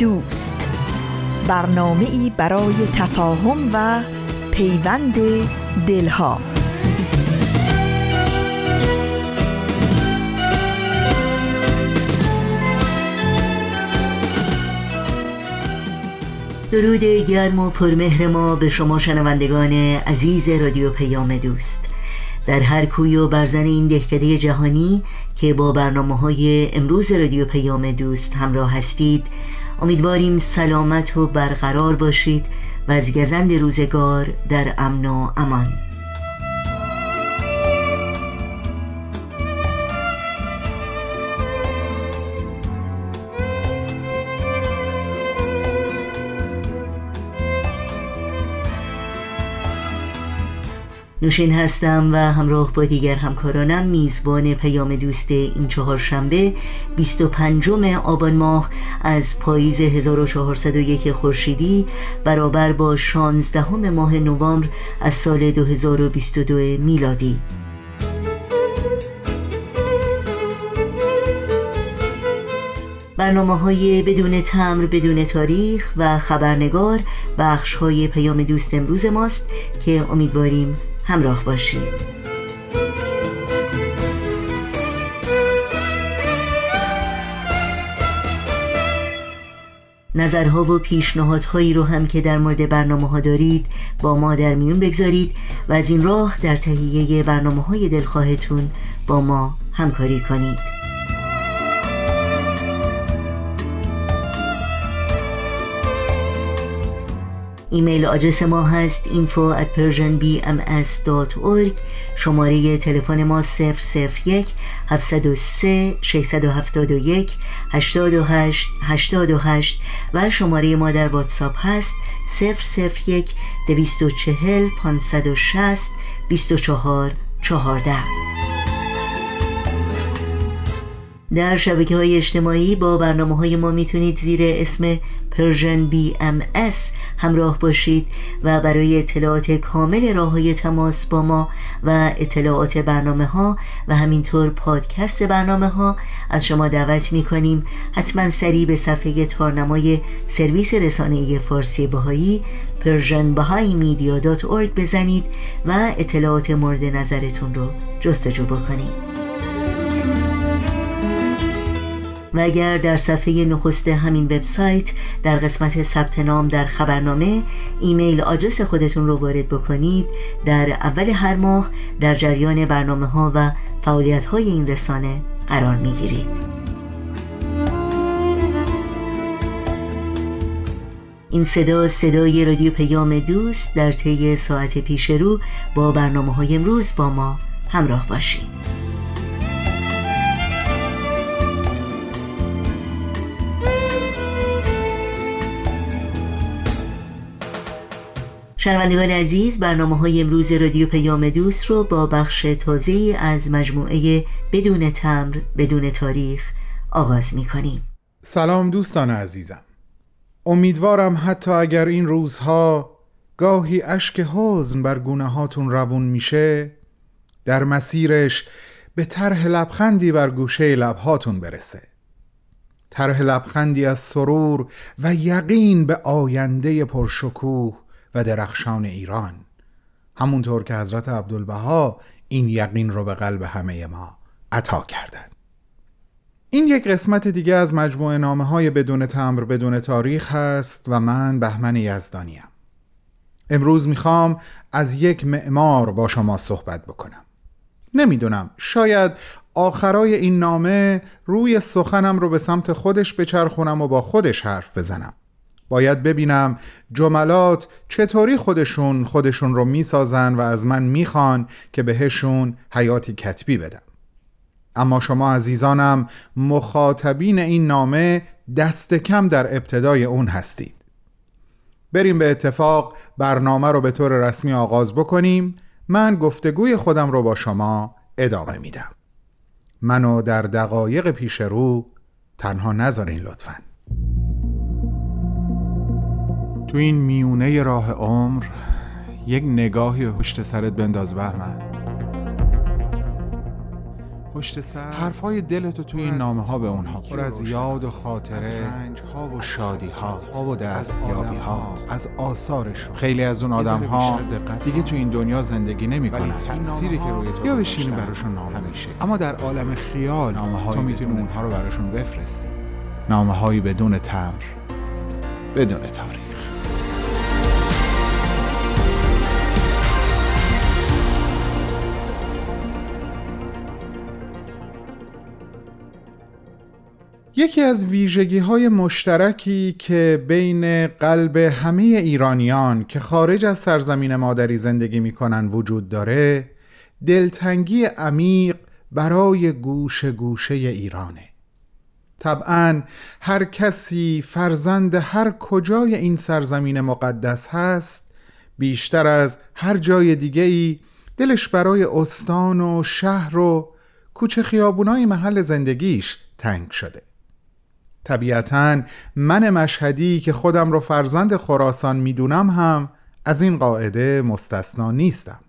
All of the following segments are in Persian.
دوست. برنامه ای برای تفاهم و پیوند دلها. درود گرم و پرمهر ما به شما شنوندگان عزیز رادیو پیام دوست. در هر کوی و برزن این دهکده جهانی که با برنامه های امروز رادیو پیام دوست همراه هستید امیدواریم سلامت و برقرار باشید و از گزند روزگار در امن و امان. نوشین هستم و همراه با دیگر همکارانم میزبان پیام دوست این چهارشنبه 25 آبان ماه از پاییز 1401 خورشیدی برابر با 16 ماه نوامبر از سال 2022 میلادی. برنامه های بدون تمر بدون تاریخ و خبرنگار بخش های پیام دوست امروز ماست که امیدواریم همراه باشید. نظرها و پیشنهادهایی رو هم که در مورد برنامه ها دارید با ما در میون بگذارید و از این راه در تهیه برنامه های دلخواهتون با ما همکاری کنید. ایمیل آدرس ما هست info at persianbms.org شماره تلفن ما 001 703 671 828 828 و شماره ما در واتساپ هست 001 240 560 24 14 در شبکه های اجتماعی با برنامه های ما می‌تونید زیر اسم Persian BMS همراه باشید و برای اطلاعات کامل راه های تماس با ما و اطلاعات برنامه ها و همینطور پادکست برنامه ها از شما دعوت می کنیم حتما سریع به صفحه تارنمای سرویس رسانه فارسی بهایی Persian Bahai بزنید و اطلاعات مورد نظرتون رو جستجو بکنید. و اگر در صفحه نخست همین وبسایت در قسمت ثبت نام در خبرنامه ایمیل آدرس خودتون رو وارد بکنید در اول هر ماه در جریان برنامه ها و فعالیت های این رسانه قرار می گیرید. این صدا صدای رادیو پیام دوست در طی ساعت پیش رو با برنامه های امروز با ما همراه باشید شنوندگان عزیز برنامه های امروز رادیو پیام دوست رو با بخش تازه از مجموعه بدون تمر بدون تاریخ آغاز می کنیم سلام دوستان عزیزم. امیدوارم حتی اگر این روزها گاهی اشک حزن بر گونه هاتون روون میشه در مسیرش به طرح لبخندی بر گوشه لبهاتون برسه. طرح لبخندی از سرور و یقین به آینده پرشکوه و درخشان ایران. همونطور که حضرت عبدالبها این یقین رو به قلب همه ما عطا کردند. این یک قسمت دیگه از مجموعه نامه های بدون تمر بدون تاریخ هست و من بهمن یزدانیم. امروز می‌خوام از یک معمار با شما صحبت بکنم. نمی‌دونم شاید آخرای این نامه روی سخنم رو به سمت خودش بچرخونم و با خودش حرف بزنم. باید ببینم جملات چطوری خودشون خودشون رو می‌سازن و از من می‌خوان که بهشون حیاتی کتبی بدم. اما شما عزیزانم مخاطبین این نامه دست کم در ابتدای اون هستید. بریم به اتفاق برنامه رو به طور رسمی آغاز بکنیم. من گفتگوی خودم رو با شما ادامه میدم. منو در دقایق پیش رو تنها نذارین لطفا. تو این میونه راه عمر یک نگاهی پشت سرت بنداز بهمن. پشت سر حرفای دلتو توی این نامه ها به اونها پر از یاد و خاطره از ها و شادی ها ها و دستیابی ها از آثارشون. خیلی از اون آدم ها دیگه تو این دنیا زندگی نمی‌کنن تأثیری که روی تو یا بشینی براشون نامه همیشه اما در عالم خیال نامه تو می‌تونی اونها رو براشون بفرستی. نامه هایی بدون تمر. بدون تاریخ. یکی از ویژگی های مشترکی که بین قلب همه ایرانیان که خارج از سرزمین مادری زندگی می‌کنن وجود داره دلتنگی عمیق برای گوش گوشه ایرانه. طبعا هر کسی فرزند هر کجای این سرزمین مقدس هست بیشتر از هر جای دیگه ای دلش برای استان و شهر و کوچه خیابونای محل زندگیش تنگ شده. طبیعتا من مشهدی که خودم رو فرزند خراسان می‌دونم هم از این قاعده مستثنا نیستم.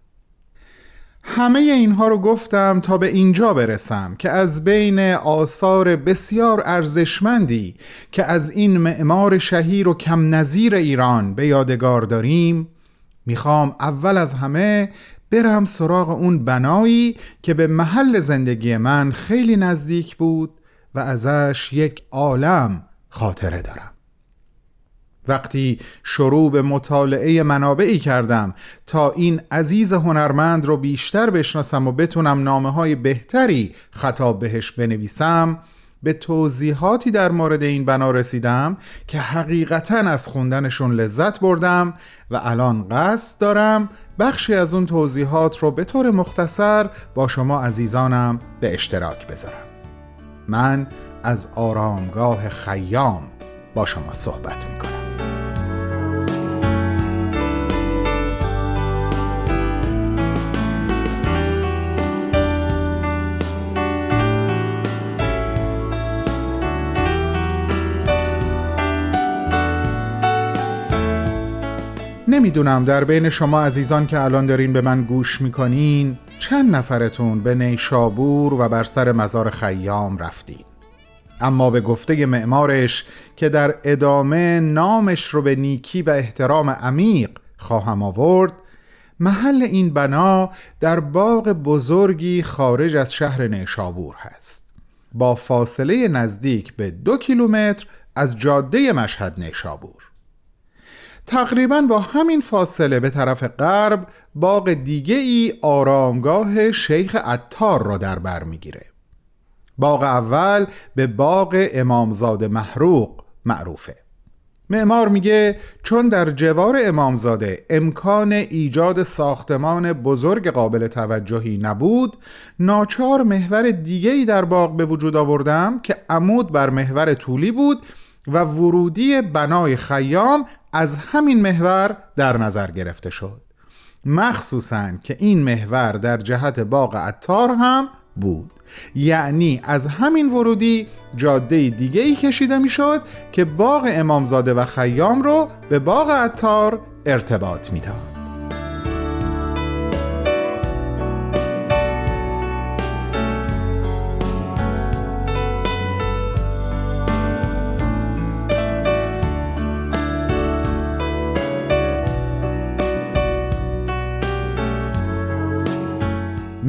همه اینها رو گفتم تا به اینجا برسم که از بین آثار بسیار ارزشمندی که از این معمار شهیر و کم نظیر ایران به یادگار داریم می‌خوام اول از همه برم سراغ اون بنایی که به محل زندگی من خیلی نزدیک بود و ازش یک عالم خاطره دارم. وقتی شروع به مطالعه منابعی کردم تا این عزیز هنرمند رو بیشتر بشناسم و بتونم نامه های بهتری خطاب بهش بنویسم به توضیحاتی در مورد این بنا رسیدم که حقیقتا از خوندنشون لذت بردم و الان قصد دارم بخشی از اون توضیحات رو به طور مختصر با شما عزیزانم به اشتراک بذارم. من از آرامگاه خیام با شما صحبت می کنم نمی‌دونم در بین شما عزیزان که الان دارین به من گوش می‌کنین چند نفرتون به نیشابور و بر سر مزار خیام رفتین. اما به گفته معمارش که در ادامه نامش رو به نیکی و احترام عمیق خواهم آورد محل این بنا در باغ بزرگی خارج از شهر نیشابور هست. با فاصله نزدیک به دو کیلومتر از جاده مشهد نیشابور. تقریبا با همین فاصله به طرف غرب باغ دیگه ای آرامگاه شیخ عطار را در بر می‌گیره. باغ اول به باغ امامزاده محروق معروفه. معمار میگه چون در جوار امامزاده امکان ایجاد ساختمان بزرگ قابل توجهی نبود ناچار محور دیگهی در باغ به وجود آوردم که عمود بر محور طولی بود و ورودی بنای خیام از همین محور در نظر گرفته شد مخصوصا که این محور در جهت باغ عطار هم بود یعنی از همین ورودی جاده دیگه ای کشیده می شد که باغ امامزاده و خیام رو به باغ عطار ارتباط می‌داد.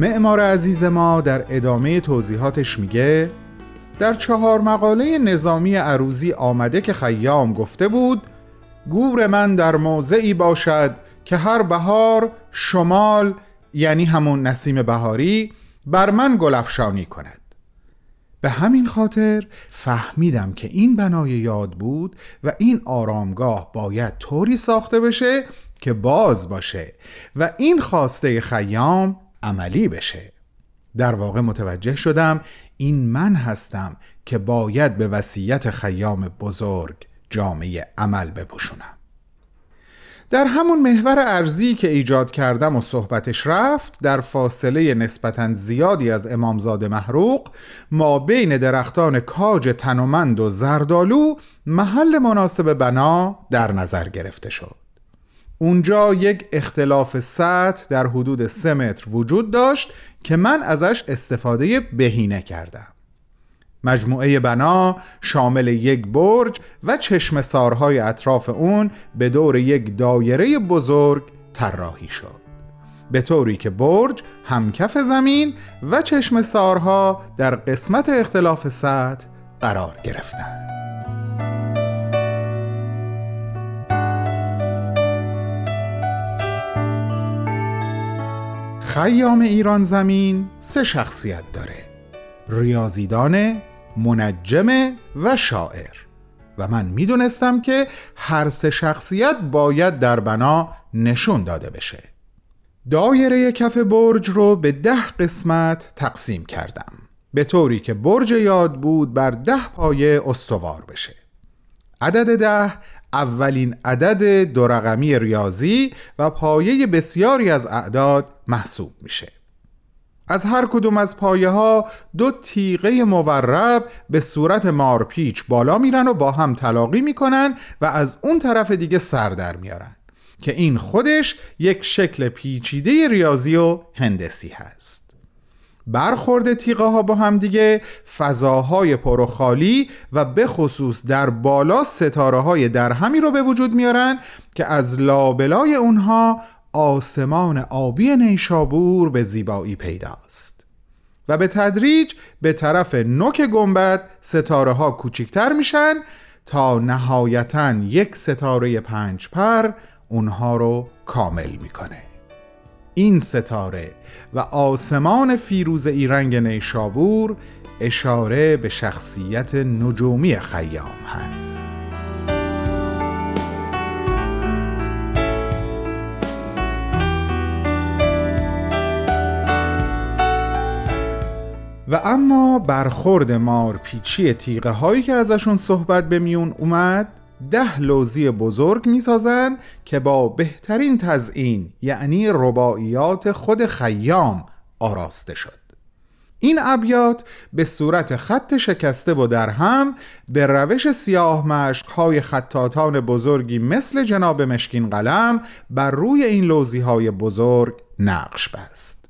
معمار عزیز ما در ادامه توضیحاتش میگه در چهار مقاله نظامی عروزی آمده که خیام گفته بود گور من در موضعی باشد که هر بهار شمال یعنی همون نسیم بهاری بر من گلفشانی کند. به همین خاطر فهمیدم که این بنای یاد بود و این آرامگاه باید طوری ساخته بشه که باز باشه و این خواسته خیام عملی بشه. در واقع متوجه شدم این من هستم که باید به وصیت خیام بزرگ جامعه عمل بپوشونم. در همون محور ارزی که ایجاد کردم و صحبتش رفت در فاصله نسبتا زیادی از امامزاده محروق ما بین درختان کاج تنومند و زردالو محل مناسب بنا در نظر گرفته شد. اونجا یک اختلاف سطح در حدود سه متر وجود داشت که من ازش استفاده بهینه کردم مجموعه بنا شامل یک برج و چشم سارهای اطراف اون به دور یک دایره بزرگ طراحی شد به طوری که برج همکف زمین و چشم سارها در قسمت اختلاف سطح قرار گرفتند. خیام ایران زمین سه شخصیت داره. ریاضیدان، منجم و شاعر. و من می‌دونستم که هر سه شخصیت باید در بنا نشون داده بشه. دایره کف برج رو به ده قسمت تقسیم کردم. به طوری که برج یاد بود بر ده پایه استوار بشه. عدد ده اولین عدد دو رقمی ریاضی و پایه بسیاری از اعداد محسوب میشه. از هر کدوم از پایه ها دو تیغه مورب به صورت مارپیچ بالا میرن و با هم تلاقی می‌کنن و از اون طرف دیگه سر در میارن که این خودش یک شکل پیچیده ریاضی و هندسی هست. برخورد تیغه ها با هم دیگه فضاهای پر و خالی و به خصوص در بالا ستاره های درهمی رو به وجود میارن که از لابلای اونها آسمان آبی نیشابور به زیبایی پیداست. و به تدریج به طرف نوک گنبد ستاره ها کوچکتر میشن تا نهایتا یک ستاره پنج پر اونها رو کامل می‌کنه. این ستاره و آسمان فیروزه رنگ نیشابور اشاره به شخصیت نجومی خیام هست. و اما برخورد مارپیچی تیغه هایی که ازشون صحبت به میون اومد ده لوزی بزرگ می‌سازن که با بهترین تزئین یعنی رباعیات خود خیام آراسته شد. این ابیات به صورت خط شکسته و در هم به روش سیاه مشق های خطاتان بزرگی مثل جناب مشکین قلم بر روی این لوزی های بزرگ نقش بست.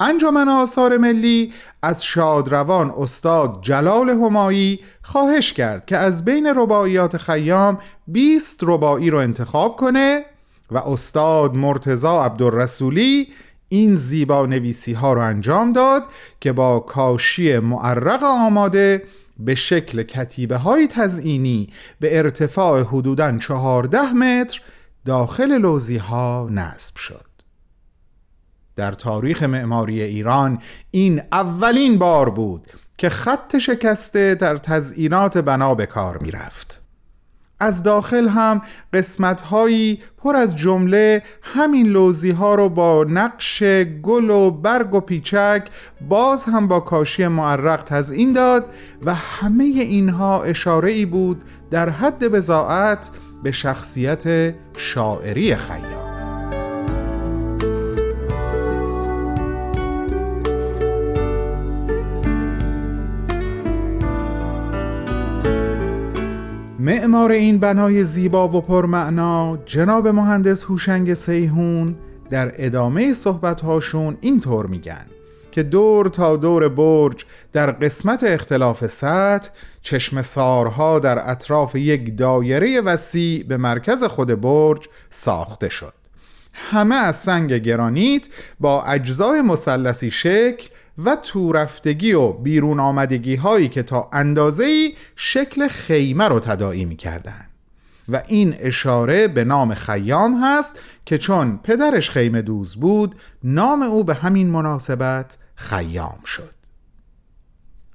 انجمن آثار ملی از شادروان استاد جلال همایی خواهش کرد که از بین رباعیات خیام 20 رباعی رو انتخاب کنه و استاد مرتزا عبدالرسولی این زیبا نویسی ها رو انجام داد که با کاشی معرق آماده به شکل کتیبه های تزئینی به ارتفاع حدوداً 14 متر داخل لوزی ها نصب شد. در تاریخ معماری ایران این اولین بار بود که خط شکسته در تزئینات بنا به کار می رفت. از داخل هم قسمت هایی پر از جمله همین لوزی ها رو با نقش گل و برگ و پیچک باز هم با کاشی معرق تزئین داد و همه اینها اشاره ای بود در حد بزاعت به شخصیت شاعری خیام معمار این بنای زیبا و پرمعنا جناب مهندس هوشنگ سیهون در ادامه صحبتهاشون اینطور میگن که دور تا دور برج در قسمت اختلاف سطح چشم سارها در اطراف یک دایره وسیع به مرکز خود برج ساخته شد. همه از سنگ گرانیت با اجزای مثلثی شکل و تورفتگی و بیرون آمدگی هایی که تا اندازه شکل خیمه رو تداعی می کردن. و این اشاره به نام خیام هست که چون پدرش خیمه دوز بود نام او به همین مناسبت خیام شد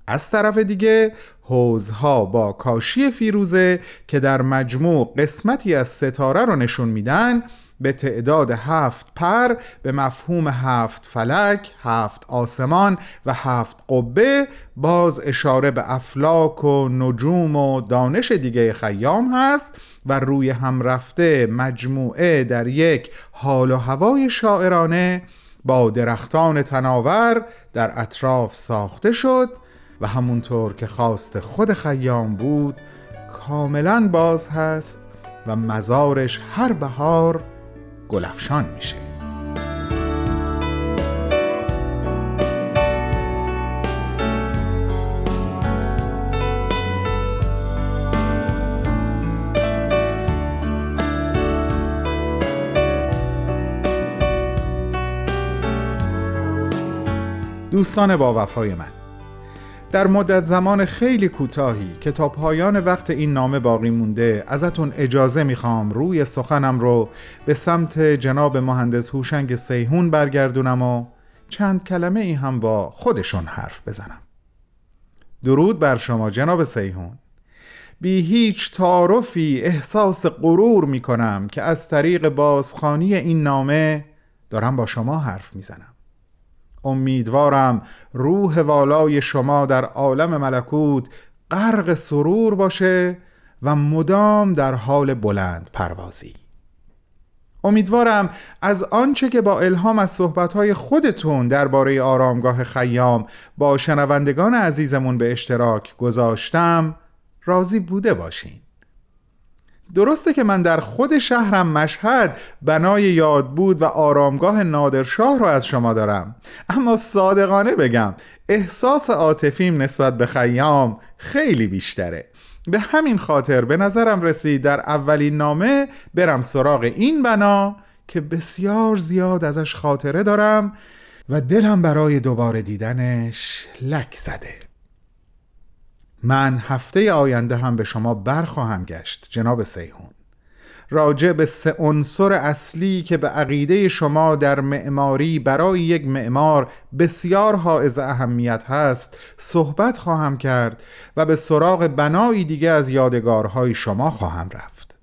از طرف دیگه حوزها با کاشی فیروزه که در مجموع قسمتی از ستاره رو نشون میدن به تعداد هفت پر به مفهوم هفت فلک، هفت آسمان و هفت قبه باز اشاره به افلاک و نجوم و دانش دیگه خیام هست و روی هم رفته مجموعه در یک حال و هوای شاعرانه با درختان تناور در اطراف ساخته شد و همونطور که خواست خود خیام بود کاملا باز هست و مزارش هر بهار گلفشان میشه. دوستان با وفای من در مدت زمان خیلی کوتاهی که تا پایان وقت این نامه باقی مونده ازتون اجازه می‌خوام روی سخنم رو به سمت جناب مهندس هوشنگ سیهون برگردونم و چند کلمه ای هم با خودشون حرف بزنم. درود بر شما جناب سیهون بی هیچ تعارفی احساس غرور می‌کنم که از طریق بازخانی این نامه دارم با شما حرف می‌زنم. امیدوارم روح والای شما در عالم ملکوت غرق سرور باشه و مدام در حال بلند پروازی. امیدوارم از آنچه که با الهام از صحبتهای خودتون درباره آرامگاه خیام با شنوندگان عزیزمون به اشتراک گذاشتم راضی بوده باشین. درسته که من در خود شهرم مشهد بنای یاد بود و آرامگاه نادرشاه رو از شما دارم. اما صادقانه بگم احساس عاطفیم نسبت به خیام خیلی بیشتره. به همین خاطر به نظرم رسید در اولین نامه برم سراغ این بنا که بسیار زیاد ازش خاطره دارم و دلم برای دوباره دیدنش لک زده. من هفته آینده هم به شما برخواهم گشت جناب سیهون راجع به سه عنصر اصلی که به عقیده شما در معماری برای یک معمار بسیار حائز اهمیت هست صحبت خواهم کرد و به سراغ بنایی دیگه از یادگارهای شما خواهم رفت.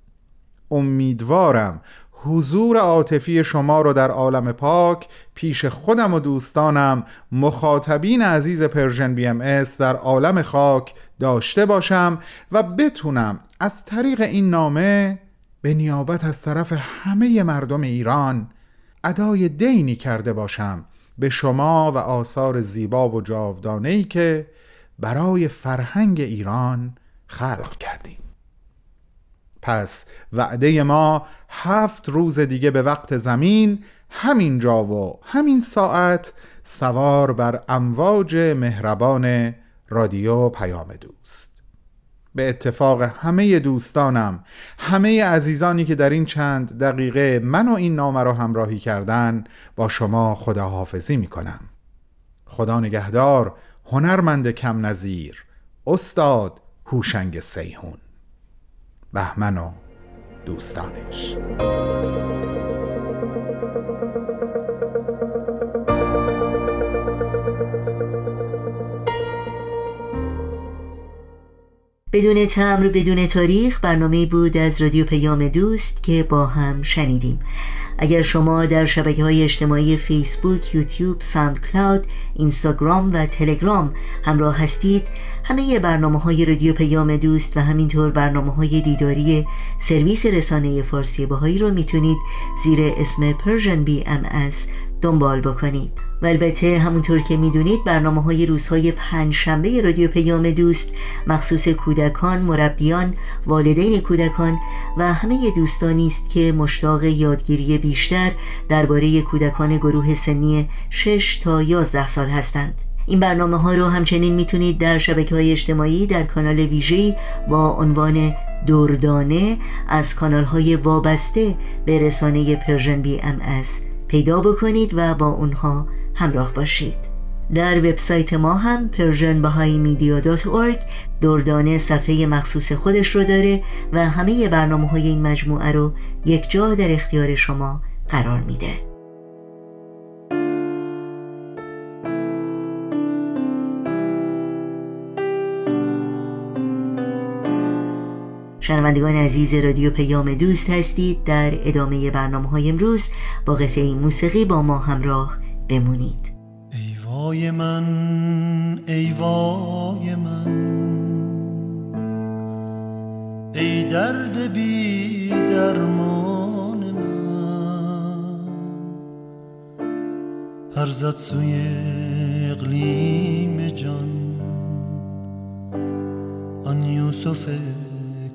امیدوارم حضور عاطفی شما رو در عالم پاک پیش خودم و دوستانم مخاطبین عزیز Persian BMS در عالم خاک داشته باشم و بتونم از طریق این نامه به نیابت از طرف همه مردم ایران ادای دینی کرده باشم. به شما و آثار زیبا و جاودانه‌ای که برای فرهنگ ایران خلق کردید. پس وعده ما هفت روز دیگه به وقت زمین همین جا و همین ساعت سوار بر امواج مهربان رادیو پیام دوست. به اتفاق همه دوستانم همه عزیزانی که در این چند دقیقه من و این نامه را همراهی کردن با شما خداحافظی می کنم خدا نگهدار هنرمند کم نظیر استاد هوشنگ سیهون بهمن و دوستانش. بدون تمر بدون تاریخ برنامه بود از رادیو پیام دوست که با هم شنیدیم. اگر شما در شبکه های اجتماعی فیسبوک، یوتیوب، ساند کلاود، اینستاگرام و تلگرام همراه هستید همه برنامه های رادیو پیام دوست و همینطور برنامه های دیداری سرویس رسانه فارسی باهایی رو می‌تونید زیر اسم Persian BMS دنبال بکنید. و البته همونطور که می‌دونید برنامه های روزهای پنج شنبه رادیو پیام دوست مخصوص کودکان، مربیان، والدین کودکان و همه دوستانی است که مشتاق یادگیری بیشتر درباره کودکان گروه سنی 6 تا 11 سال هستند. این برنامه ها رو همچنین می‌تونید در شبکه های اجتماعی در کانال ویژه‌ای با عنوان دردانه از کانال های وابسته به رسانه پرژن بی ام پیدا بکنید و با اونها همراه باشید. در وبسایت ما هم persianbahaimedia.org دردانه صفحه مخصوص خودش رو داره و همه برنامه های این مجموعه رو یک جا در اختیار شما قرار میده. شنوندگان عزیز رادیو پیام دوست هستید. در ادامه برنامه های امروز با قطعه موسیقی با ما همراه بمونید. ای وای من ای وای من. ای درد بی درمان من. هر زد سوی اقلیم جان. آن یوسف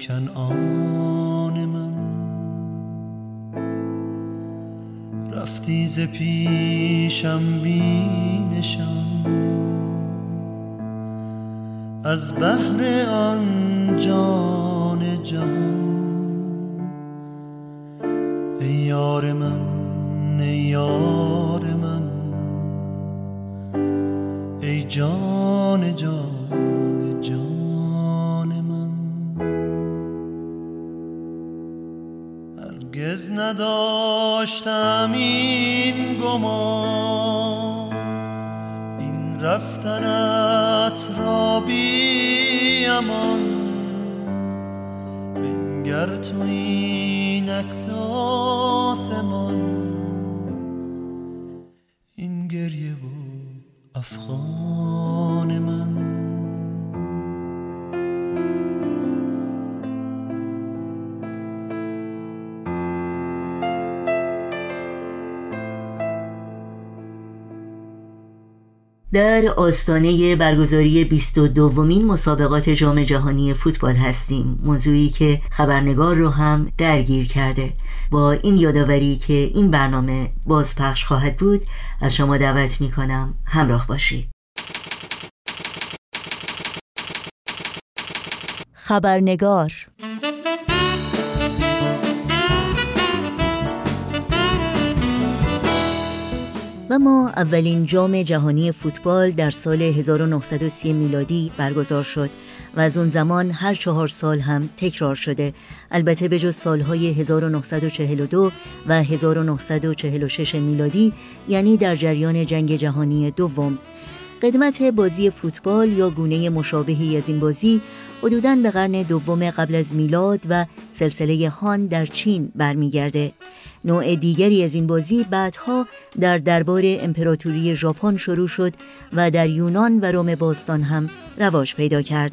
کنعان. رفتی ز پیشم بینشان از بحر آن جان جهان نداشتم این گمان. این رفتنت را بی امان. بنگر تو این عکس آسمان. این گریه و افغان. در آستانه برگزاری 22 دومین مسابقات جام جهانی فوتبال هستیم. موضوعی که خبرنگار رو هم درگیر کرده. با این یادآوری که این برنامه بازپخش خواهد بود از شما دعوت می کنم همراه باشید. خبرنگار و ما اولین جام جهانی فوتبال در سال 1930 میلادی برگزار شد و از اون زمان هر چهار سال هم تکرار شده البته به جز سالهای 1942 و 1946 میلادی یعنی در جریان جنگ جهانی دوم قدمت بازی فوتبال یا گونه مشابهی از این بازی حدوداً به قرن دوم قبل از میلاد و سلسله هان در چین برمیگرده. نوع دیگری از این بازی بعدها در دربار امپراتوری ژاپن شروع شد و در یونان و روم باستان هم رواج پیدا کرد.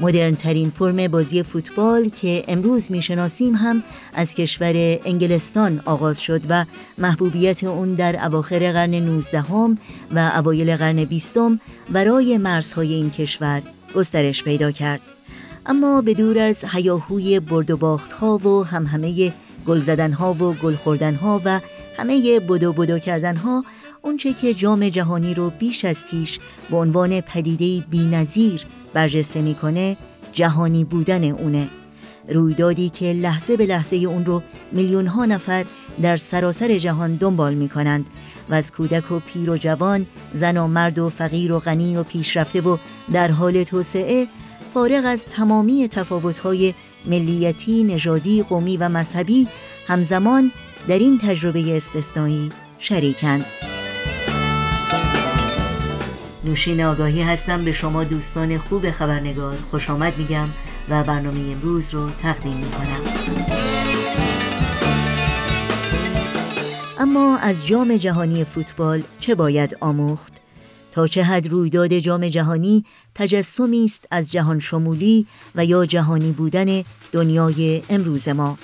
مدرن ترین فرم بازی فوتبال که امروز می‌شناسیم هم از کشور انگلستان آغاز شد و محبوبیت اون در اواخر قرن 19 هم و اوایل قرن 20 برای مرزهای این کشور گسترش پیدا کرد. اما به دور از هیاهوی برد و باخت ها و هم همه گل زدن ها و گل خوردن ها و همه بدو بدو کردن ها اونچه که جام جهانی رو بیش از پیش به عنوان پدیده بی‌نظیر برجسته می‌کنه جهانی بودن اونه. رویدادی که لحظه به لحظه اون رو میلیون ها نفر در سراسر جهان دنبال می کنند و از کودک و پیر و جوان زن و مرد و فقیر و غنی و پیشرفته و در حال توسعه فارغ از تمامی تفاوت‌های ملیتی، نژادی، قومی و مذهبی همزمان در این تجربه استثنایی شریکند. نوشین آگاهی هستم به شما دوستان خوب خبرنگار خوش آمد میگم و برنامه امروز رو تقدیم می‌کنم اما از جام جهانی فوتبال چه باید آموخت؟ تا چه حد رویداد جام جهانی تجسمی است از جهان شمولی و یا جهانی بودن دنیای امروز ما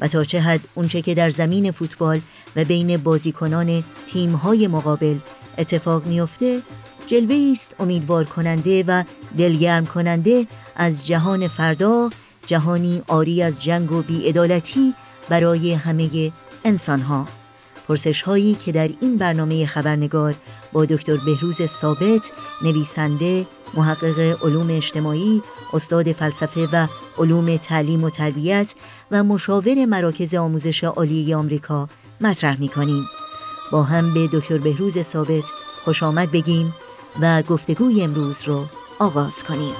و تا چه حد اونچه که در زمین فوتبال و بین بازیکنان تیم‌های مقابل اتفاق میافته جلوه است امیدوار کننده و دلگرم کننده از جهان فردا جهانی آری از جنگ و بیعدالتی برای همه انسانها. پرسش هایی که در این برنامه خبرنگار با دکتر بهروز ثابت نویسنده محقق علوم اجتماعی استاد فلسفه و علوم تعلیم و تربیت و مشاور مراکز آموزش عالی آمریکا مطرح می کنیم با هم به دکتر بهروز ثابت خوش آمد بگیم و گفتگوی امروز رو آغاز کنیم.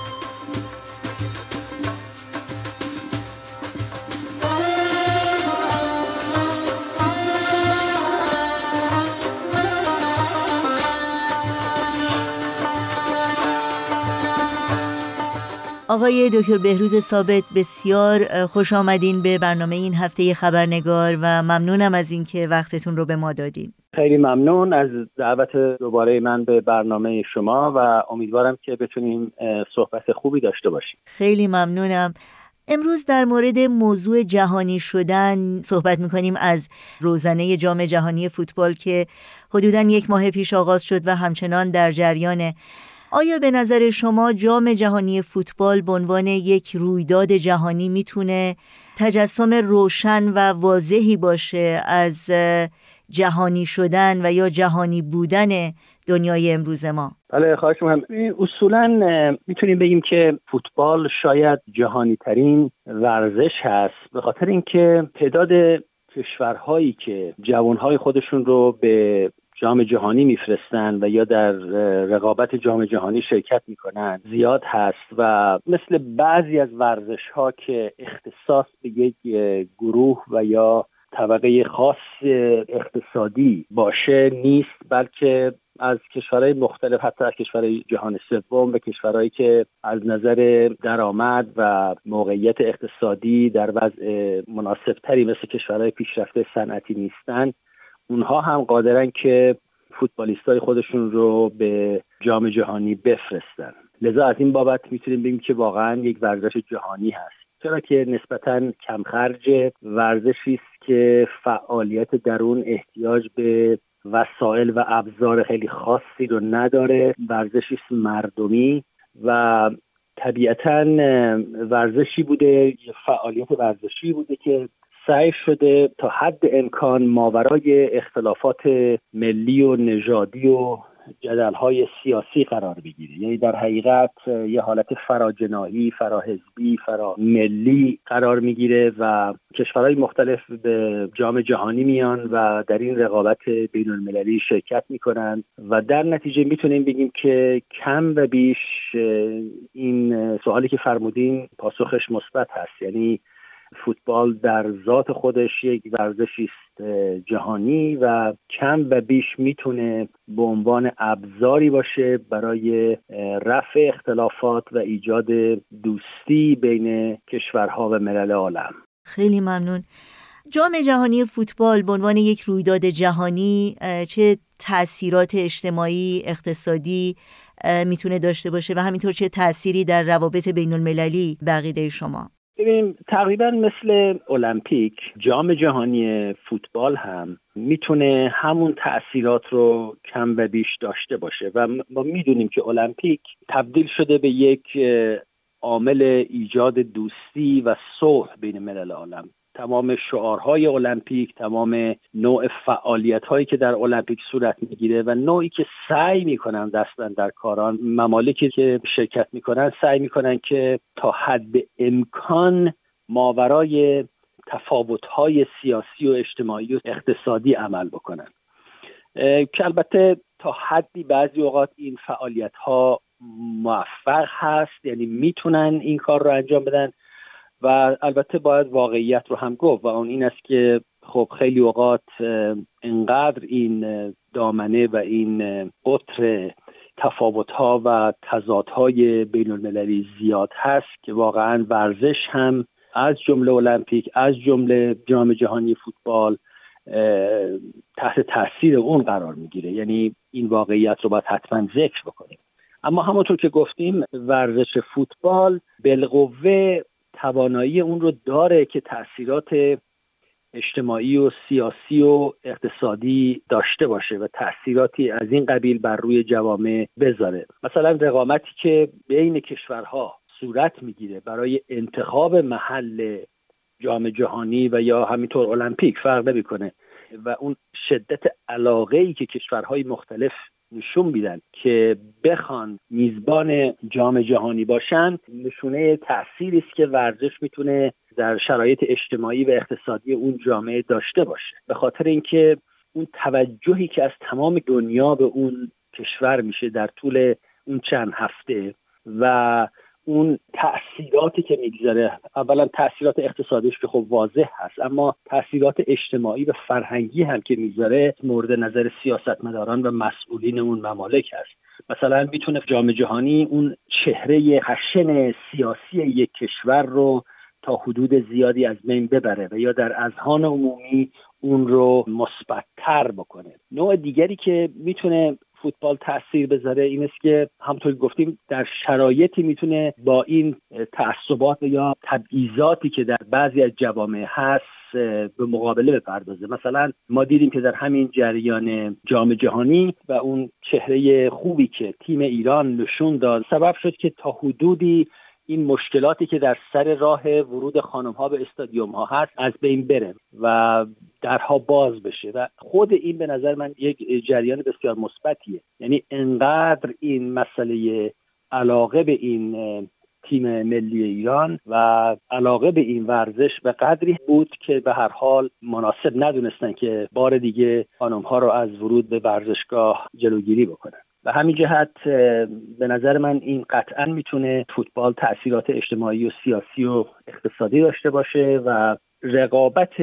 آقای دکتر بهروز ثابت بسیار خوش آمدین به برنامه این هفته خبرنگار و ممنونم از اینکه وقتتون رو به ما دادین. خیلی ممنون از دعوت دوباره من به برنامه شما و امیدوارم که بتونیم صحبت خوبی داشته باشیم. خیلی ممنونم. امروز در مورد موضوع جهانی شدن صحبت می‌کنیم از روزنه جام جهانی فوتبال که حدودا یک ماه پیش آغاز شد و همچنان در جریانه آیا به نظر شما جام جهانی فوتبال به عنوان یک رویداد جهانی می‌تونه تجسم روشن و واضحی باشه از جهانی شدن و یا جهانی بودن دنیای امروز ما؟ بله خواهش می‌کنم. اصولا می‌تونیم بگیم که فوتبال شاید جهانی ترین ورزش هست به خاطر اینکه تعداد کشورهایی که جوانهای خودشون رو به جام جهانی میفرستن و یا در رقابت جام جهانی شرکت می‌کنن. زیاد هست و مثل بعضی از ورزش ها که اختصاص به یک گروه و یا طبقه خاص اقتصادی باشه نیست بلکه از کشورهای مختلف حتی از کشورهای جهان سوم و کشورهایی که از نظر درآمد و موقعیت اقتصادی در وضع مناسبتری مثل کشورهای پیشرفته صنعتی نیستن. اونها هم قادرن که فوتبالیست های خودشون رو به جام جهانی بفرستن. لذا از این بابت می‌تونیم بگیم که واقعا یک ورزش جهانی هست. چرا که نسبتا کمخرج ورزشی است که فعالیت درون احتیاج به وسایل و ابزار خیلی خاصی رو نداره. ورزشی مردمی و طبیعتا ورزشی بوده فعالیت ورزشی بوده که سعی شده تا حد امکان ماورای اختلافات ملی و نژادی و جدل های سیاسی قرار بگیره. یعنی در حقیقت یه حالت فراجناهی فراحزبی فرا ملی قرار می‌گیره و کشورهای مختلف به جام جهانی میان و در این رقابت بین المللی شرکت می‌کنن و در نتیجه می‌تونیم بگیم که کم و بیش این سوالی که فرمودین پاسخش مثبت هست. یعنی فوتبال در ذات خودش یک ورزشی است جهانی و کم و بیش می‌تونه به عنوان ابزاری باشه برای رفع اختلافات و ایجاد دوستی بین کشورها و ملل عالم. خیلی ممنون. جام جهانی فوتبال به عنوان یک رویداد جهانی چه تاثیرات اجتماعی اقتصادی می‌تونه داشته باشه و همینطور چه تأثیری در روابط بین المللی بقیده شما؟ ببینیم تقریبا مثل المپیک جام جهانی فوتبال هم می‌تونه همون تاثیرات رو کم و بیش داشته باشه و ما می‌دونیم که المپیک تبدیل شده به یک عامل ایجاد دوستی و صلح بین ملل عالم. تمام شعارهای المپیک تمام نوع فعالیت هایی که در المپیک صورت می‌گیره و نوعی که سعی می‌کنن دستن در کاران ممالکی که شرکت می‌کنن سعی می‌کنن که تا حد امکان ماورای تفاوت های سیاسی و اجتماعی و اقتصادی عمل بکنن. که البته تا حدی بعضی اوقات این فعالیت ها موفق هست یعنی می‌تونن این کار رو انجام بدن. و البته باید واقعیت رو هم گفت و اون این است که خب خیلی اوقات انقدر این دامنه و این قطر تفاوت ها و تضاد های بین المللی زیاد هست که واقعا ورزش هم از جمله المپیک از جمله جام جهانی فوتبال تحت تاثیر اون قرار می‌گیره. یعنی این واقعیت رو باید حتما ذکر بکنیم. اما همونطور که گفتیم ورزش فوتبال بالقوه توانایی اون رو داره که تاثیرات اجتماعی و سیاسی و اقتصادی داشته باشه و تاثیراتی از این قبیل بر روی جوامع بذاره. مثلا رقامتی که بین کشورها صورت می‌گیره برای انتخاب محل جام جهانی و یا همینطور المپیک فرق نمی‌کنه. و اون شدت علاقه ای که کشورهای مختلف نشون میدن که بخوان میزبان جام جهانی باشن نشونه تأثیری است که ورزش می‌تونه در شرایط اجتماعی و اقتصادی اون جامعه داشته باشه. به خاطر اینکه اون توجهی که از تمام دنیا به اون کشور میشه در طول اون چند هفته و اون تاثیراتی که می‌گذاره اولا تاثیرات اقتصادیش که خب واضح هست اما تاثیرات اجتماعی و فرهنگی هم که می‌گذاره مورد نظر سیاستمداران و مسئولین اون ممالک هست. مثلا می‌تونه جام جهانی اون چهره خشن سیاسی یک کشور رو تا حدود زیادی از بین ببره و یا در اذهان عمومی اون رو مثبتتر بکنه. نوع دیگری که می‌تونه فوتبال تاثیر بذاره این است که همطور گفتیم در شرایطی می‌تونه با این تعصبات یا تبعیضاتی که در بعضی از جوامع هست به مقابله بپردازه. مثلا ما دیدیم که در همین جریان جام جهانی و اون چهره خوبی که تیم ایران نشون داد سبب شد که تا حدودی این مشکلاتی که در سر راه ورود خانم ها به استادیوم ها هست از بین بره و درها باز بشه و خود این به نظر من یک جریان بسیار مثبتیه. یعنی انقدر این مسئله علاقه به این تیم ملی ایران و علاقه به این ورزش به قدری بود که به هر حال مناسب ندونستن که بار دیگه خانم ها رو از ورود به ورزشگاه جلوگیری بکنن. و همین جهت به نظر من این قطعا می‌تونه فوتبال تاثیرات اجتماعی و سیاسی و اقتصادی داشته باشه و رقابت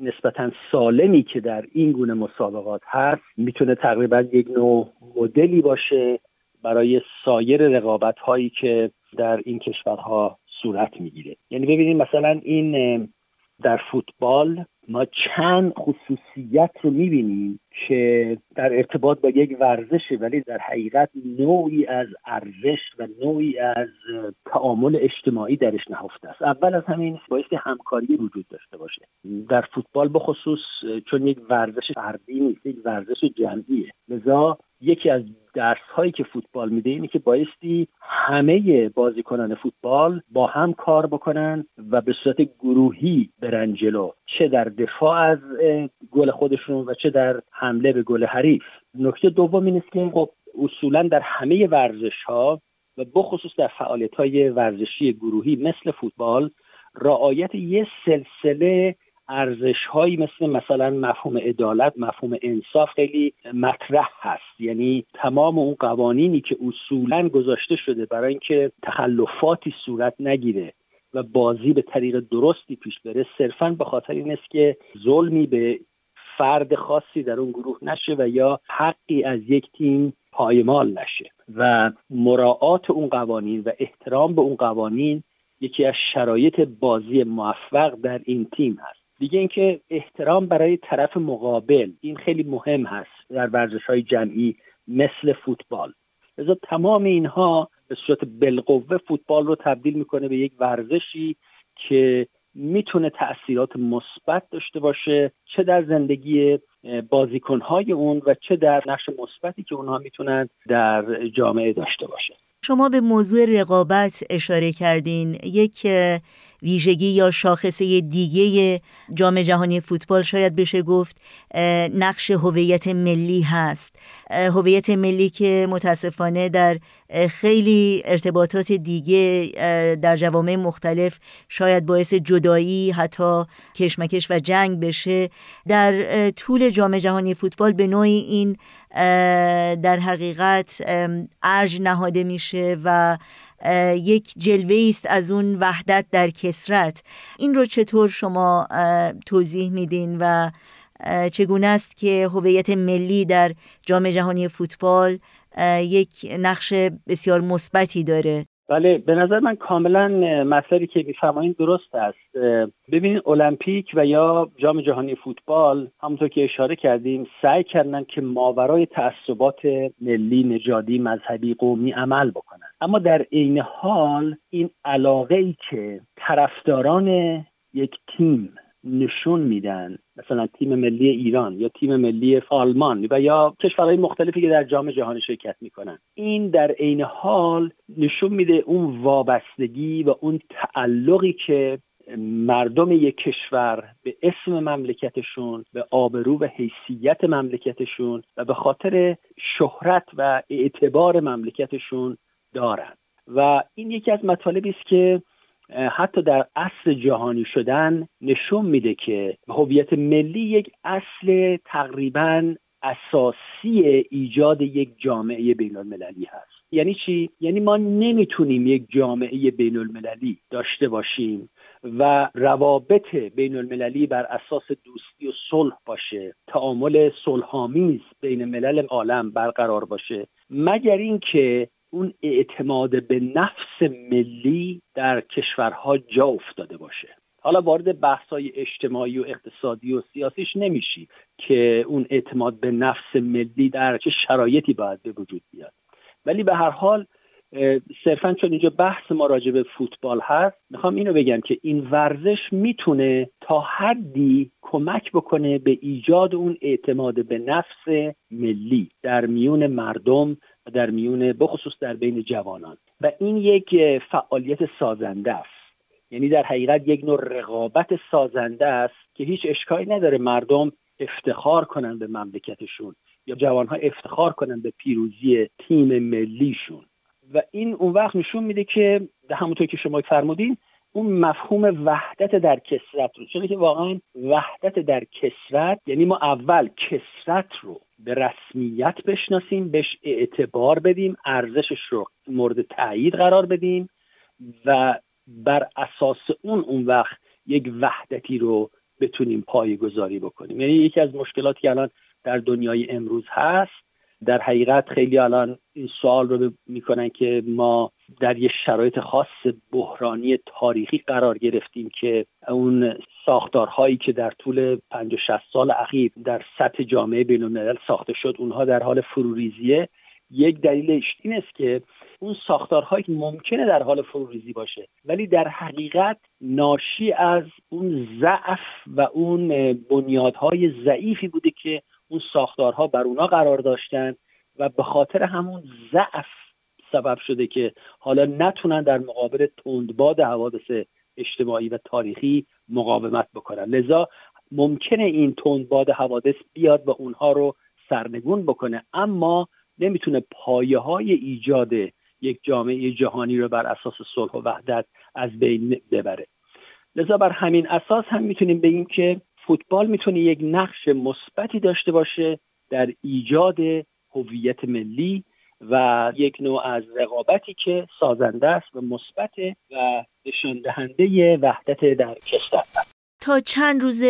نسبتا سالمی که در این گونه مسابقات هست می‌تونه تقریبا یک نوع مدلی باشه برای سایر رقابت هایی که در این کشورها صورت می‌گیره. یعنی ببینید مثلا این در فوتبال ما چند خصوصیت رو می‌بینیم که در ارتباط با یک ورزشه ولی در حقیقت نوعی از ارزش و نوعی از تعامل اجتماعی درش نهفته است. اول از همین بایستی همکاری وجود داشته باشه. در فوتبال بخصوص چون یک ورزش فردی نیست یک ورزش جمعیه. لذا یکی از درس هایی که فوتبال میده اینه که بایستی همه بازیکنان فوتبال با هم کار بکنن و به صورت گروهی برن جلو. چه در دفاع از گل خودشون و چه در حمله به گل حریف. نکته دوم این است که خب اصولا در همه ورزش ها و بخصوص در فعالیت های ورزشی گروهی مثل فوتبال رعایت یه سلسله ارزش هایی مثل مثلا مفهوم عدالت مفهوم انصاف خیلی مطرح هست. یعنی تمام اون قوانینی که اصولا گذاشته شده برای اینکه تخلفاتی صورت نگیره و بازی به طریق درستی پیش بره صرفا به خاطر این است که ظلمی به فرد خاصی در اون گروه نشه و یا حقی از یک تیم پایمال نشه و مراعات اون قوانین و احترام به اون قوانین یکی از شرایط بازی موفق در این تیم هست. دیگه اینکه احترام برای طرف مقابل این خیلی مهم هست در ورزش های جمعی مثل فوتبال. لذا تمام اینها به صورت بالقوه فوتبال رو تبدیل می‌کنه به یک ورزشی که می‌تونه تاثیرات مثبت داشته باشه چه در زندگی بازیکنهای اون و چه در نقش مثبتی که اونها می‌تونن در جامعه داشته باشه. شما به موضوع رقابت اشاره کردین. یک ویژگی یا شاخصه دیگه جام جهانی فوتبال شاید بشه گفت نقش هویت ملی هست. هویت ملی که متاسفانه در خیلی ارتباطات دیگه در جوامع مختلف شاید باعث جدایی حتی کشمکش و جنگ بشه. در طول جام جهانی فوتبال به نوعی این در حقیقت ارج نهاده میشه و یک جلوه است از اون وحدت در کسرت. این رو چطور شما توضیح میدین و چگونه است که هویت ملی در جام جهانی فوتبال یک نقش بسیار مثبتی داره؟ بله به نظر من کاملا مسئله که میفرمایید درست است. ببینید المپیک و یا جام جهانی فوتبال همونطور که اشاره کردیم سعی کردن که ماورای تعصبات ملی نژادی مذهبی قومی عمل بکنن. اما در عین حال این علاقه ای که طرفداران یک تیم نشون میدن مثلا تیم ملی ایران یا تیم ملی آلمان و یا کشورهای مختلفی که در جام جهانی شرکت می‌کنن این در عین حال نشون میده اون وابستگی و اون تعلقی که مردم یک کشور به اسم مملکتشون به آبرو و حیثیت مملکتشون و به خاطر شهرت و اعتبار مملکتشون دارند و این یکی از مطالبی است که حتی در اصل جهانی شدن نشون میده که هویت ملی یک اصل تقریبا اساسی ایجاد یک جامعه بین المللی هست. یعنی چی؟ یعنی ما نمی‌تونیم یک جامعه بین المللی داشته باشیم و روابط بین المللی بر اساس دوستی و صلح باشه تعامل صلحآمیز بین ملل عالم برقرار باشه. مگر اینکه اون اعتماد به نفس ملی در کشورها جا افتاده باشه. حالا وارد بحث‌های اجتماعی و اقتصادی و سیاسیش نمیشی که اون اعتماد به نفس ملی در چه شرایطی باید به وجود بیاد. ولی به هر حال صرفا چون اینجا بحث ما راجع به فوتبال هست می‌خوام اینو بگم که این ورزش می‌تونه تا حدی کمک بکنه به ایجاد اون اعتماد به نفس ملی در میون مردم در میون بخصوص در بین جوانان. و این یک فعالیت سازنده است. یعنی در حقیقت یک نوع رقابت سازنده است که هیچ اشکالی نداره مردم افتخار کنن به مملکتشون یا جوانها افتخار کنن به پیروزی تیم ملیشون. و این اون وقت نشون میده که همونطور که شما فرمودین اون مفهوم وحدت در کسرت رو. چون که واقعا وحدت در کسرت یعنی ما اول کسرت رو به رسمیت بشناسیم بهش اعتبار بدیم ارزشش رو مورد تایید قرار بدیم و بر اساس اون اون وقت یک وحدتی رو بتونیم پای گذاری بکنیم. یعنی یکی از مشکلاتی که الان در دنیای امروز هست در حقیقت خیلی الان این سوال رو می‌کنن که ما در یه شرایط خاص بحرانی تاریخی قرار گرفتیم که اون ساختارهایی که در طول 50 60 سال اخیر در سطح جامعه بین ساخته شد اونها در حال فروریزیه. یک دلیلش این است که اون ساختارهایی ممکنه در حال فروریزی باشه ولی در حقیقت ناشی از اون ضعف و اون بنیادهای ضعیفی بوده که اون ساختارها بر اونا قرار داشتن و به خاطر همون ضعف سبب شده که حالا نتونن در مقابل تندباد حوادث اجتماعی و تاریخی مقاومت بکنن. لذا ممکنه این تندباد حوادث بیاد و اونها رو سرنگون بکنه اما نمی‌تونه پایه های ایجاد یک جامعه جهانی رو بر اساس صلح و وحدت از بین ببره. لذا بر همین اساس هم می‌تونیم بگیم که فوتبال می‌تونه یک نقش مثبتی داشته باشه در ایجاد هویت ملی و یک نوع از رقابتی که سازنده است و مثبت و نشان دهنده وحدت در کشور. تا چند روز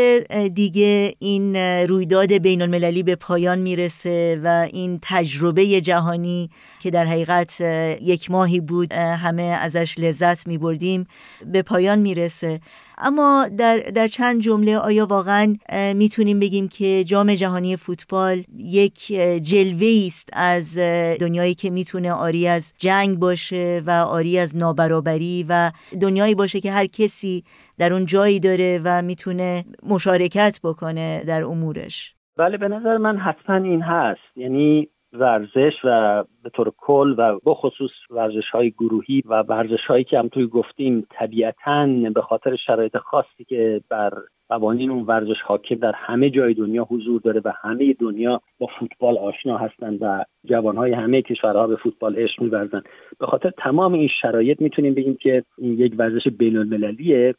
دیگه این رویداد بین المللی به پایان می‌رسه و این تجربه جهانی که در حقیقت یک ماهی بود همه ازش لذت می بردیم به پایان می‌رسه. اما در, در چند جمله آیا واقعا می‌تونیم بگیم که جام جهانی فوتبال یک جلوه است از دنیایی که می‌تونه آری از جنگ باشه و آری از نابرابری و دنیایی باشه که هر کسی در اون جایی داره و می‌تونه مشارکت بکنه در امورش؟ بله به نظر من حتما این هست. یعنی ورزش و به طور کل و بخصوص ورزش های گروهی و ورزش هایی که هم توی گفتیم طبیعتا به خاطر شرایط خاصی که بر قوانین اون ورزش حاکم در همه جای دنیا حضور داره و همه دنیا با فوتبال آشنا هستند و جوانهای همه کشورها به فوتبال عشق میورزن. به خاطر تمام این شرایط می‌تونیم بگیم که این یک ورزش بین المللیه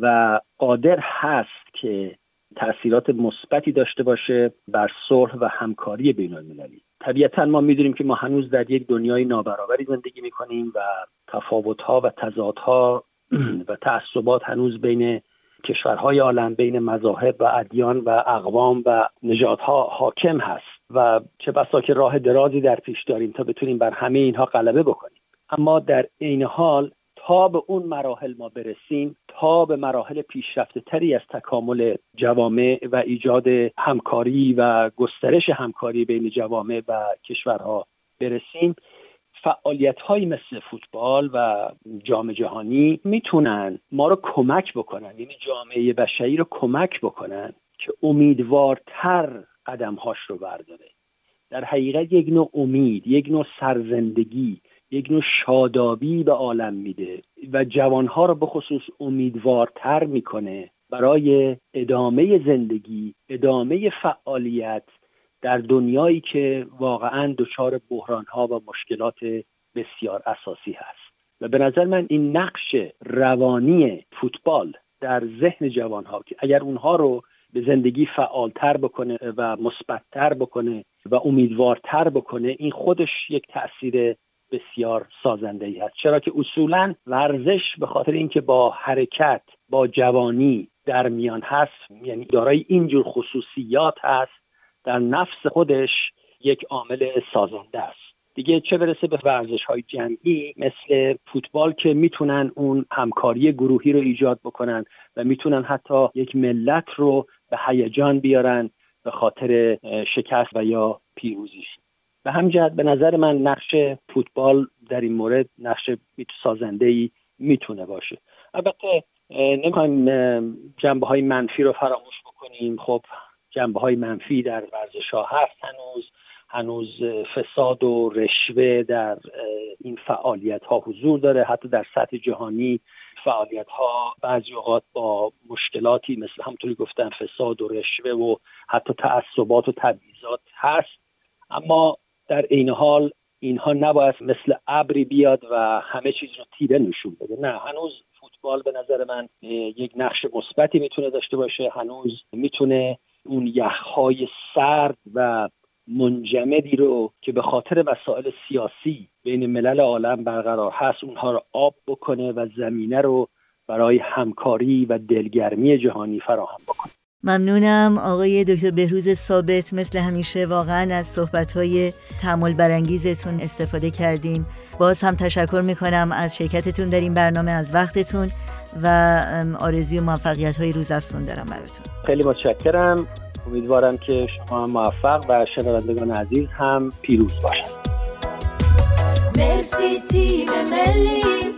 و قادر هست که تاثیرات مثبتی داشته باشه بر صلح و همکاری بین المللی طبیعتا ما می‌دونیم که ما هنوز در یک دنیای نابرابری زندگی می‌کنیم و تفاوتها و تضادها و تعصبات هنوز بین کشورهای عالم بین مذاهب و ادیان و اقوام و نژادها حاکم هست و چه بسا که راه درازی در پیش داریم تا بتونیم بر همه اینها غلبه بکنیم. اما در عین حال تا به اون مراحل ما برسیم تا به مراحل پیشرفته تری از تکامل جوامع و ایجاد همکاری و گسترش همکاری بین جوامع و کشورها برسیم فعالیت های مثل فوتبال و جام جهانی می‌تونن ما رو کمک بکنن یعنی جامعه بشری رو کمک بکنن که امیدوارتر قدمهاش رو برداره. در حقیقت یک نوع امید یک نوع سرزندگی یک نوع شادابی به عالم میده و جوانها رو به خصوص امیدوارتر می‌کنه برای ادامه زندگی ادامه فعالیت در دنیایی که واقعا دچار بحرانها و مشکلات بسیار اساسی هست. و به نظر من این نقش روانی فوتبال در ذهن جوانها که اگر اونها رو به زندگی فعالتر بکنه و مثبتتر بکنه و امیدوارتر بکنه این خودش یک تاثیر بسیار سازنده ای هست. چرا که اصولا ورزش به خاطر اینکه با حرکت با جوانی در میان هست یعنی دارای اینجور خصوصیات هست در نفس خودش یک عامل سازنده است. دیگه چه برسه به ورزش های جمعی مثل فوتبال که می‌تونن اون همکاری گروهی رو ایجاد بکنن و می‌تونن حتی یک ملت رو به هیجان بیارن به خاطر شکست و یا پیروزیش به همجهت به نظر من نقش فوتبال در این مورد نقش سازنده ای می‌تونه باشه. البته نمی‌خوایم جنبه های منفی رو فراموش بکنیم. خب جنبه های منفی در ورزش ها هست هنوز. هنوز فساد و رشوه در این فعالیت ها حضور داره. حتی در سطح جهانی فعالیت ها بعضی اوقات با مشکلاتی مثل همطوری گفتن فساد و رشوه و حتی تعصبات و تبعیضات هست. اما در این حال اینها نباید مثل ابری بیاد و همه چیز رو تیره نشون بده. نه هنوز فوتبال به نظر من یک نقش مثبتی می‌تونه داشته باشه. هنوز می‌تونه اون یخهای سرد و منجمدی رو که به خاطر مسائل سیاسی بین ملل عالم برقرار هست اونها رو آب بکنه و زمینه رو برای همکاری و دلگرمی جهانی فراهم بکنه. ممنونم. آقای دکتر بهروز ثابت مثل همیشه واقعا از صحبتهای تعمل برانگیزتون استفاده کردیم. باز هم تشکر می‌کنم از شرکتتون در این برنامه از وقتتون و آرزوی موفقیت های روز افزون دارم براتون. خیلی متشکرم. امیدوارم که شما هم موفق و شنوندگان عزیز هم پیروز باشند مرسی تیم ملی.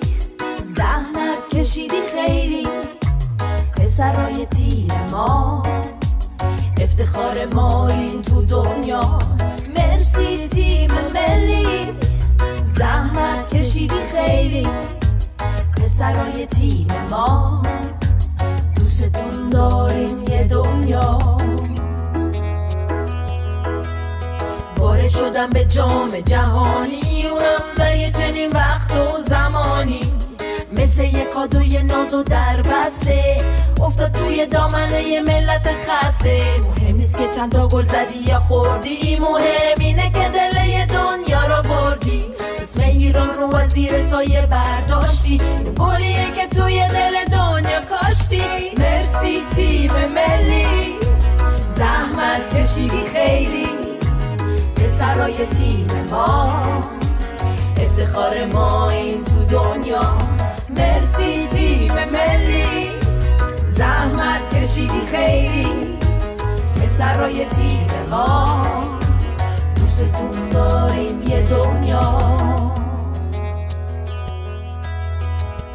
زحمت کشیدی خیلی. پسرای تیم ما. افتخار ما این تو دنیا. مرسی تیم ملی. زحمت کشیدی خیلی. پسرای تیم ما. دوستتون داریم یه دنیا. وارد شدم به جام جهانی. اونم در یه چنین وقت و زمانی. مثل یه کادوی ناز و در بسته. افتاد توی دامنه یه ملت خسته. مهم نیست که چند تا گل زدی یا خوردی. مهم اینه که دل دنیا رو بردی. اسم ایران رو از زیر سایه برداشتی. این گلیه که توی دل دنیا کاشتی. مرسی تیم ملی. زحمت کشیدی خیلی. سرای تیم ما. سرای تیم ما دوستتون داریم یه دنیا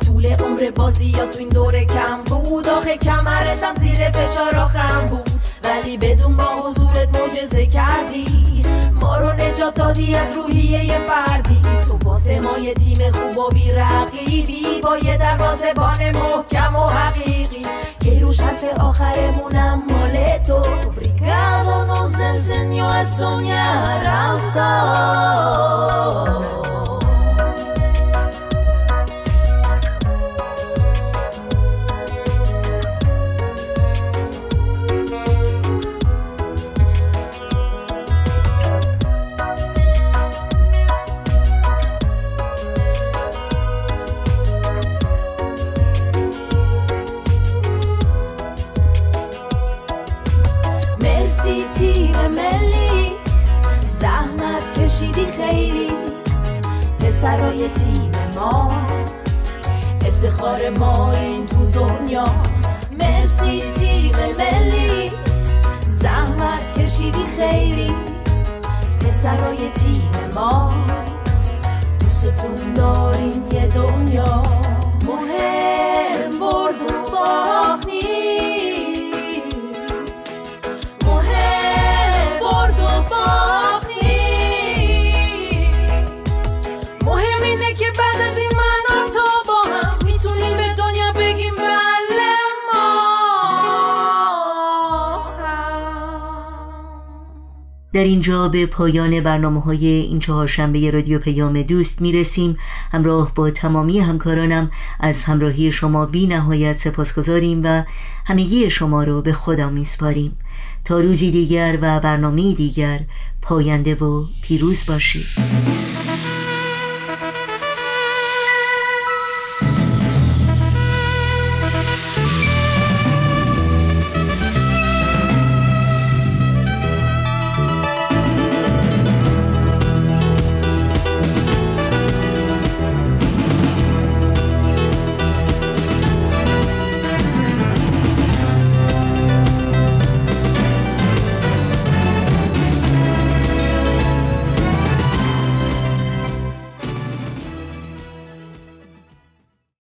طول عمر بازی یا تو این دوره کم بود آخه کمرتم زیر فشار خم بود ولی بدون با حضورت معجزه کردی ما رو نجات دادی از روحیه فردی تو واسه ما یه تیم خوب و بی رقیبی با یه دروازه بان محکم و حقیقی Kieruszafie ocharemu nam moleto Obrigado nos enseñó a soñar alto. سرای تیم ما. افتخار ما این تو دنیا. مرسی تیم ملی. زحمت کشیدی خیلی. پسرای تیم ما. دوستتون داریم یه دنیا. در اینجا به پایان برنامه های این چهارشنبه رادیو پیام دوست می‌رسیم. همراه با تمامی همکارانم از همراهی شما بی نهایت سپاسگزاریم و همگی شما رو به خدا میسپاریم. تا روزی دیگر و برنامه دیگر پاینده و پیروز باشید.